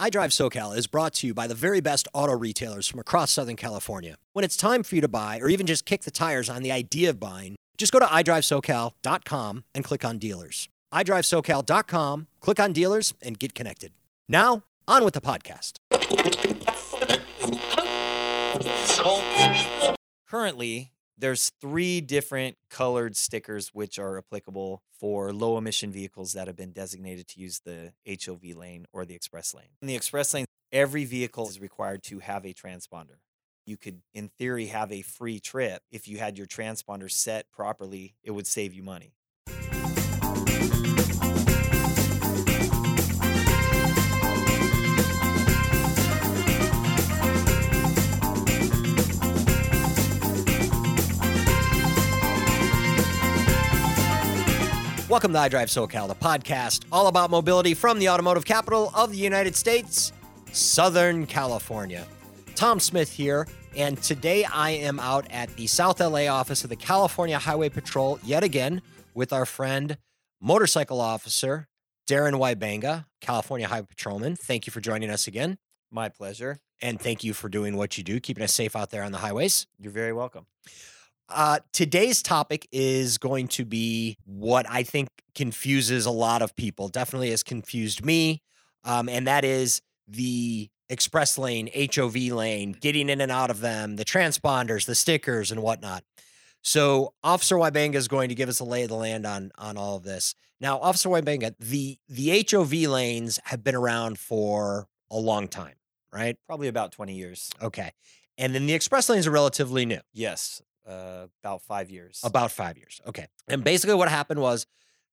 iDrive SoCal is brought to you by the very best auto retailers from across Southern California. When it's time for you to buy or even just kick the tires on the idea of buying, just go to iDriveSoCal.com and click on dealers. iDriveSoCal.com, click on dealers, and get connected. Now, on with the podcast. Currently, there's three different colored stickers which are applicable for low emission vehicles that have been designated to use the HOV lane or the express lane. In the express lane, every vehicle is required to have a transponder. You could, in theory, have a free trip if you had your transponder set properly, it would save you money. Welcome to iDrive SoCal, the podcast all about mobility from the automotive capital of the United States, Southern California. Tom Smith here, and today I am out at the South LA office of the California Highway Patrol yet again with our friend, motorcycle officer Darren Wybenga, California Highway Patrolman. Thank you for joining us again, My pleasure. and thank you for doing what you do, keeping us safe out there on the highways. You're very welcome. Uh, today's topic is going to be what I think confuses a lot of people. Definitely has confused me, um, and that is the express lane, HOV lane, getting in and out of them, the transponders, the stickers, and whatnot. So, Officer Wybenga is going to give us a lay of the land on on all of this. Now, Officer Wybenga, the the HOV lanes have been around for a long time, right? Probably about 20 years. Okay, and then the express lanes are relatively new. Yes, uh, about five years. About five years. Okay. And basically, what happened was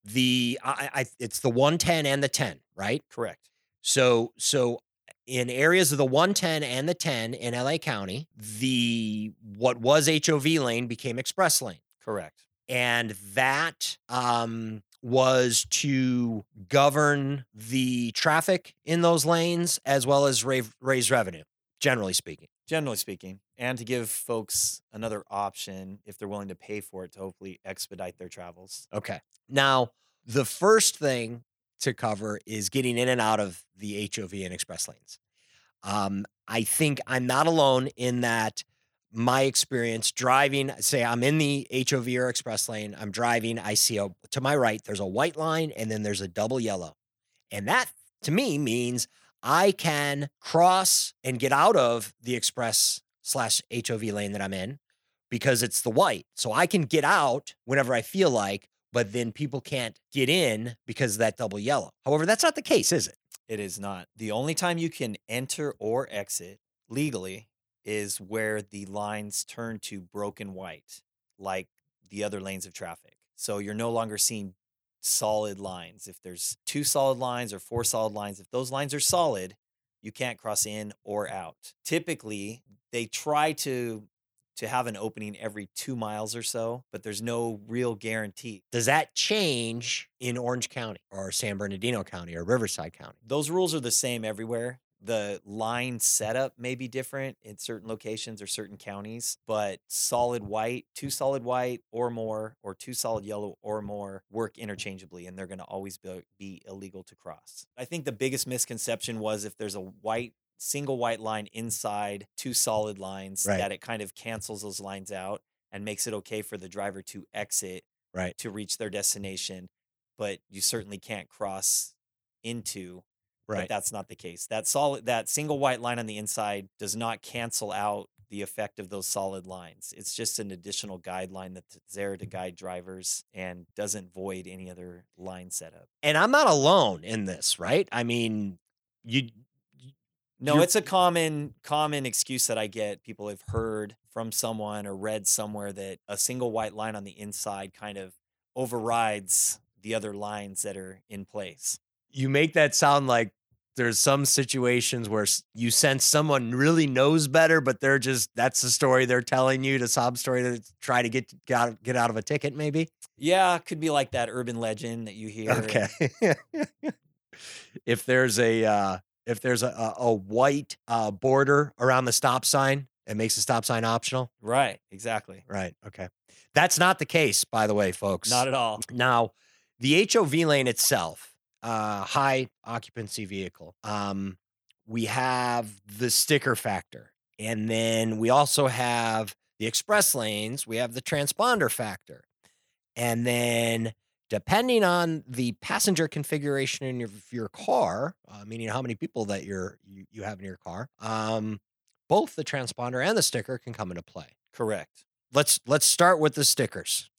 the I, I it's the 110 and the 10, right? Correct. So so in areas of the 110 and the 10 in LA County, the what was HOV lane became express lane. Correct. And that um was to govern the traffic in those lanes as well as raise, raise revenue, generally speaking. Generally speaking, and to give folks another option if they're willing to pay for it to hopefully expedite their travels. Okay. Now, the first thing to cover is getting in and out of the HOV and express lanes. Um, I think I'm not alone in that my experience driving, say I'm in the HOV or express lane, I'm driving, I see a to my right, there's a white line and then there's a double yellow. And that to me means I can cross and get out of the express slash HOV lane that I'm in because it's the white. So I can get out whenever I feel like, but then people can't get in because of that double yellow. However, that's not the case, is it? It is not. The only time you can enter or exit legally is where the lines turn to broken white, like the other lanes of traffic. So you're no longer seeing solid lines. If there's two solid lines or four solid lines, if those lines are solid, you can't cross in or out. Typically, they try to to have an opening every 2 miles or so, but there's no real guarantee. Does that change in Orange County or San Bernardino County or Riverside County? Those rules are the same everywhere. The line setup may be different in certain locations or certain counties, but solid white, two solid white or more, or two solid yellow or more work interchangeably, and they're going to always be, be illegal to cross. I think the biggest misconception was if there's a white single white line inside two solid lines Right. that it kind of cancels those lines out and makes it okay for the driver to exit Right. to reach their destination but you certainly can't cross into but Right. that's not the case that solid that single white line on the inside does not cancel out the effect of those solid lines it's just an additional guideline that's there to mm-hmm. guide drivers and doesn't void any other line setup And I'm not alone in this, right? I mean, you No, it's a common common excuse that I get. People have heard from someone or read somewhere that a single white line on the inside kind of overrides the other lines that are in place. you make that sound like there's some situations where you sense someone really knows better, but they're just that's the story they're telling you, the sob story to try to get get out, get out of a ticket, maybe. Yeah, could be like that urban legend that you hear. Okay. if there's a uh, if there's a, a, a white uh, border around the stop sign, it makes the stop sign optional. Right, exactly. Right. Okay. That's not the case, by the way, folks. Not at all. Now, the HOV lane itself, uh, high occupancy vehicle, um, we have the sticker factor. And then we also have the express lanes, we have the transponder factor. And then depending on the passenger configuration in your, your car, uh, meaning how many people that you're you, you have in your car, um, both the transponder and the sticker can come into play. Correct. Let's let's start with the stickers.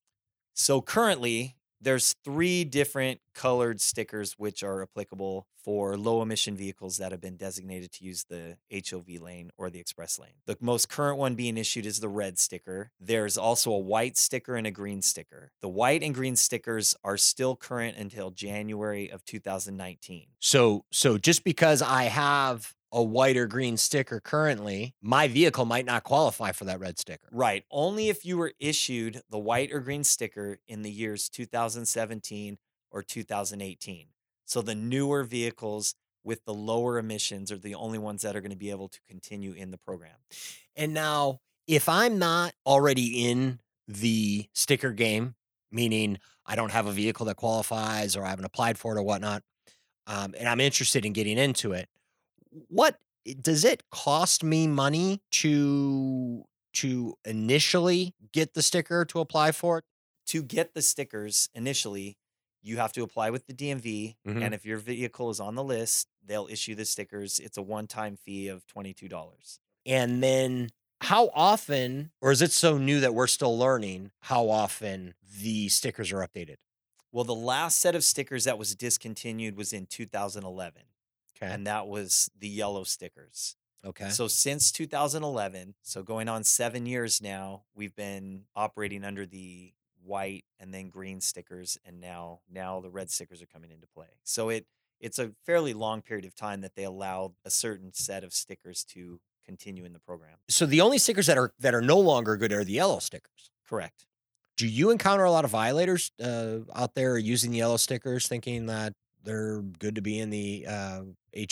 So currently, there's three different colored stickers which are applicable for low emission vehicles that have been designated to use the HOV lane or the express lane. The most current one being issued is the red sticker. There's also a white sticker and a green sticker. The white and green stickers are still current until January of 2019. So so just because I have a white or green sticker currently, my vehicle might not qualify for that red sticker. Right. Only if you were issued the white or green sticker in the years 2017 or 2018. So the newer vehicles with the lower emissions are the only ones that are going to be able to continue in the program. And now, if I'm not already in the sticker game, meaning I don't have a vehicle that qualifies or I haven't applied for it or whatnot, um, and I'm interested in getting into it, what does it cost me money to to initially get the sticker to apply for it? To get the stickers initially, you have to apply with the DMV. Mhm. And if your vehicle is on the list, they'll issue the stickers. It's a one time fee of $22. And then how often, or is it so new that we're still learning how often the stickers are updated? Well, the last set of stickers that was discontinued was in 2011, Okay. and that was the yellow stickers. okay. So since 2011, so going on seven years now, we've been operating under the white and then green stickers, and now now the red stickers are coming into play. So it it's a fairly long period of time that they allow a certain set of stickers to continue in the program. so the only stickers that are that are no longer good are the yellow stickers. Correct. Do you encounter a lot of violators uh, out there using the yellow stickers, thinking that they're good to be in the uh,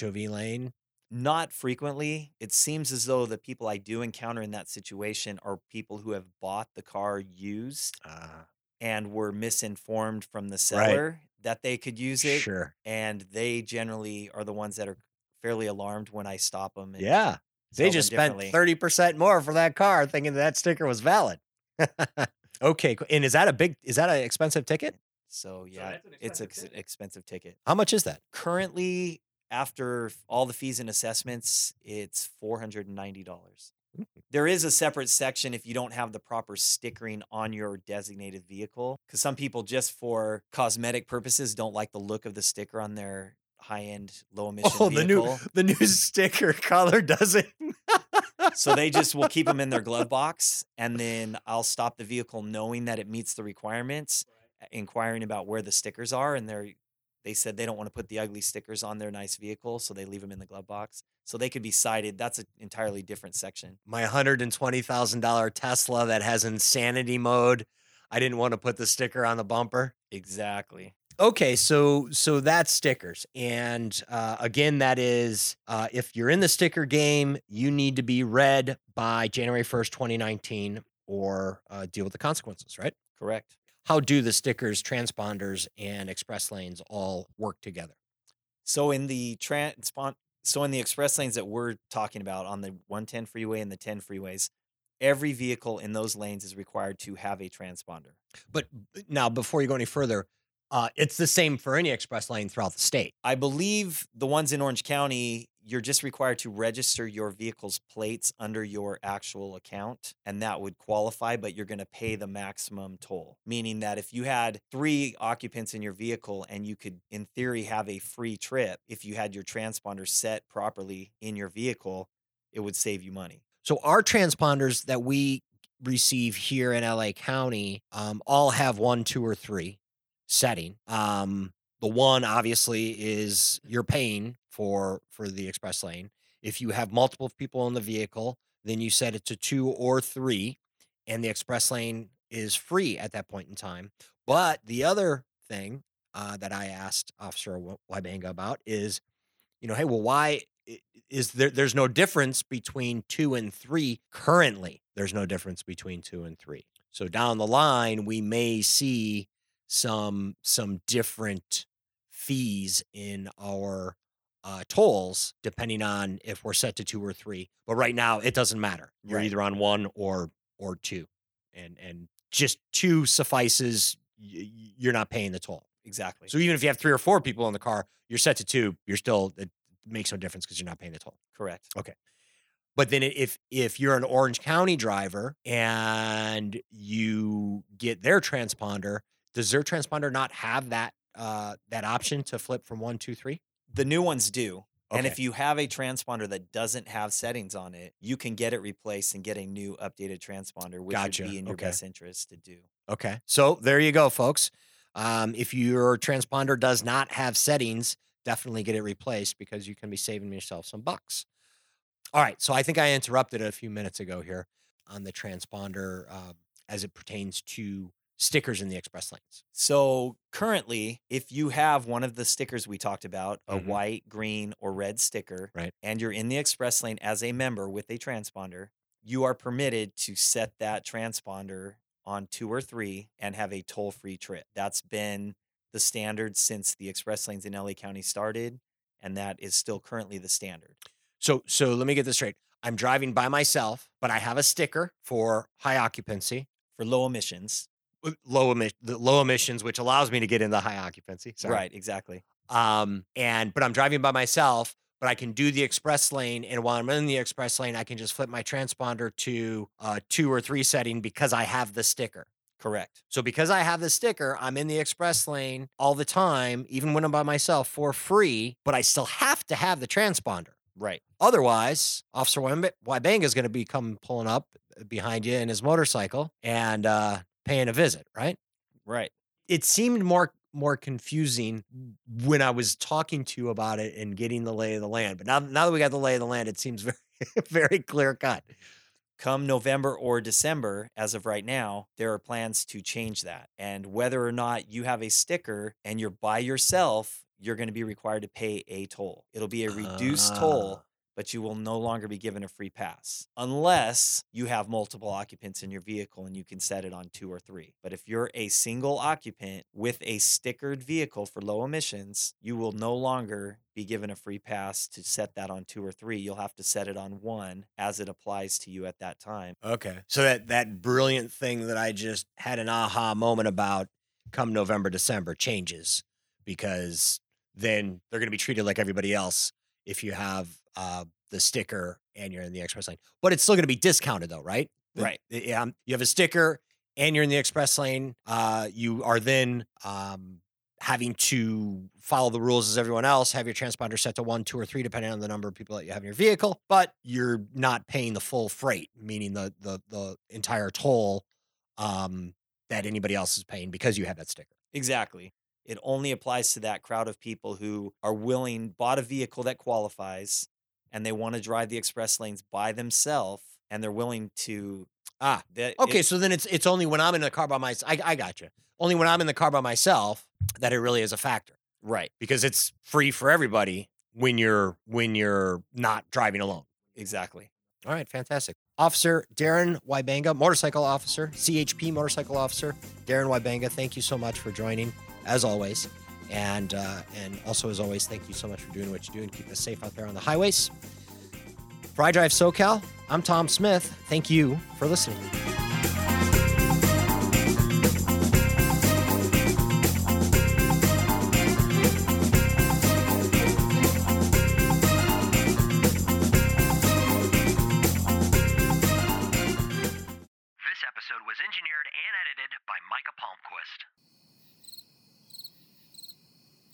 HOV lane? Not frequently. It seems as though the people I do encounter in that situation are people who have bought the car used Uh, and were misinformed from the Right. seller that they could use it. sure. and they generally are the ones that are fairly alarmed when I stop them. And Yeah. They just spent thirty percent more for that car, thinking that sticker was valid. okay, and is that a big? Is that an expensive ticket? So yeah, an it's an ticket. expensive ticket. How much is that? Currently, after all the fees and assessments, it's four hundred and ninety dollars. Mm. There is a separate section if you don't have the proper stickering on your designated vehicle, because some people just for cosmetic purposes don't like the look of the sticker on their high-end, low-emission Oh, the new the new sticker color doesn't. so they just will keep them in their glove box and then i'll stop the vehicle knowing that it meets the requirements inquiring about where the stickers are and they're they said they don't want to put the ugly stickers on their nice vehicle so they leave them in the glove box so they could be cited that's an entirely different section my hundred and twenty thousand dollar Tesla that has insanity mode. I didn't want to put the sticker on the bumper. exactly Okay, so so that's stickers, and uh, again, that is uh, if you're in the sticker game, you need to be read by January first, twenty nineteen, or uh, deal with the consequences. Right? correct How do the stickers, transponders, and express lanes all work together? so in the transpon so in the express lanes that we're talking about on the 110 freeway and the 10 freeways every vehicle in those lanes is required to have a transponder But now, before you go any further, uh, it's the same for any express lane throughout the state. I believe the ones in Orange County, you're just required to register your vehicle's plates under your actual account, and that would qualify, but you're going to pay the maximum toll. Meaning that if you had three occupants in your vehicle and you could, in theory, have a free trip, if you had your transponder set properly in your vehicle, it would save you money. So our transponders that we receive here in LA County um, all have one, two, or three setting. Um, the one obviously is you're paying for for the express lane. If you have multiple people in the vehicle, then you set it to two or three, and the express lane is free at that point in time. But the other thing uh, that I asked Officer Wy- Wybenga about is, you know, hey, well, why is there? There's no difference between two and three currently. There's no difference between two and three. So down the line, we may see some some different fees in our uh, tolls depending on if we're set to two or three. But right now, it doesn't matter. You're Right. either on one or or two, and and just two suffices. You're not paying the toll. Exactly. So even if you have three or four people in the car, you're set to two. You're still it makes no difference because you're not paying the toll. Correct. Okay. But then if if you're an Orange County driver and you get their transponder, does their transponder not have that uh, that option to flip from one, two, three? The new ones do. And if you have a transponder that doesn't have settings on it, you can get it replaced and get a new updated transponder, which Gotcha. would be in your Okay. best interest to do. Okay. So there you go, folks. Um, if your transponder does not have settings, definitely get it replaced because you can be saving yourself some bucks. All right. So I think I interrupted a few minutes ago here on the transponder uh, as it pertains to stickers in the express lanes. So currently, if you have one of the stickers we talked about, a Mhm. white, green, or red sticker, Right. and you're in the express lane as a member with a transponder, you are permitted to set that transponder on two or three and have a toll free trip. That's been the standard since the express lanes in LA County started, and that is still currently the standard. So so let me get this straight. I'm driving by myself, but I have a sticker for high occupancy, For low emissions. Uh, low emi- the low emissions, which allows me to get in the high occupancy. Sorry. Right, exactly. Um, and but I'm driving by myself, but I can do the express lane, and while I'm in the express lane, I can just flip my transponder to uh two or three setting because I have the sticker. Correct. So because I have the sticker, I'm in the express lane all the time, even when I'm by myself for free, but I still have to have the transponder. Right. Otherwise, Officer Wybenga is going to be come pulling up behind you in his motorcycle and uh, paying a visit, right? Right. It seemed more more confusing when I was talking to you about it and getting the lay of the land. But now, now that we got the lay of the land, it seems very very clear cut. come November or December, as of right now, there are plans to change that. And whether or not you have a sticker and you're by yourself, you're going to be required to pay a toll. It'll be a reduced Ah. toll, but you will no longer be given a free pass unless you have multiple occupants in your vehicle and you can set it on two or three. But if you're a single occupant with a stickered vehicle for low emissions, you will no longer be given a free pass to set that on two or three. You'll have to set it on one as it applies to you at that time. Okay. So that that brilliant thing that I just had an aha moment about come November, December changes because then they're going to be treated like everybody else if you have uh, the sticker and you're in the express lane. But it's still going to be discounted though, right? The- Right. the- Yeah. You have a sticker and you're in the express lane. Uh, you are then um, having to follow the rules as everyone else. Have your transponder set to one, two, or three, depending on the number of people that you have in your vehicle. But you're not paying the full freight, meaning the the the entire toll um, that anybody else is paying because you have that sticker. Exactly. It only applies to that crowd of people who are willing, bought a vehicle that qualifies, and they want to drive the express lanes by themselves, and they're willing to. Ah, that Okay, so then it's it's only when I'm in the car by myself. I, I got you. Only when I'm in the car by myself that it really is a factor right, because it's free for everybody when you're when you're not driving alone. exactly. All right, fantastic. Officer Darren Wybenga, motorcycle officer, CHP motorcycle officer. Darren Wybenga, thank you so much for joining, as always. And uh, and also, as always, thank you so much for doing what you do and keeping us safe out there on the highways. For iDrive SoCal, I'm Tom Smith. Thank you for listening.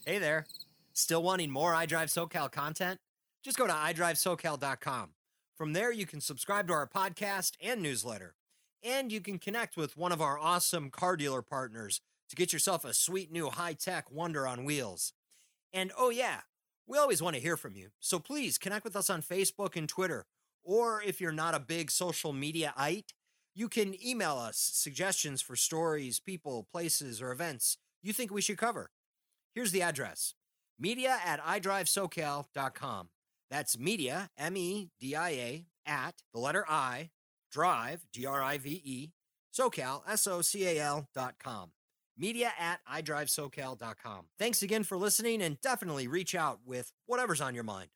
Hey there. Still wanting more iDrive SoCal content? Just go to iDriveSoCal.com. From there, you can subscribe to our podcast and newsletter. And you can connect with one of our awesome car dealer partners to get yourself a sweet new high tech wonder on wheels. And oh, yeah, we always want to hear from you. So please connect with us on Facebook and Twitter. Or if you're not a big social media ite, you can email us suggestions for stories, people, places, or events you think we should cover. Here's the address media at iDriveSoCal.com. That's media, M E D I A, at the letter I, drive, D R I V E, SoCal, S O C A L.com. media at idrivesocal.com. Thanks again for listening and definitely reach out with whatever's on your mind.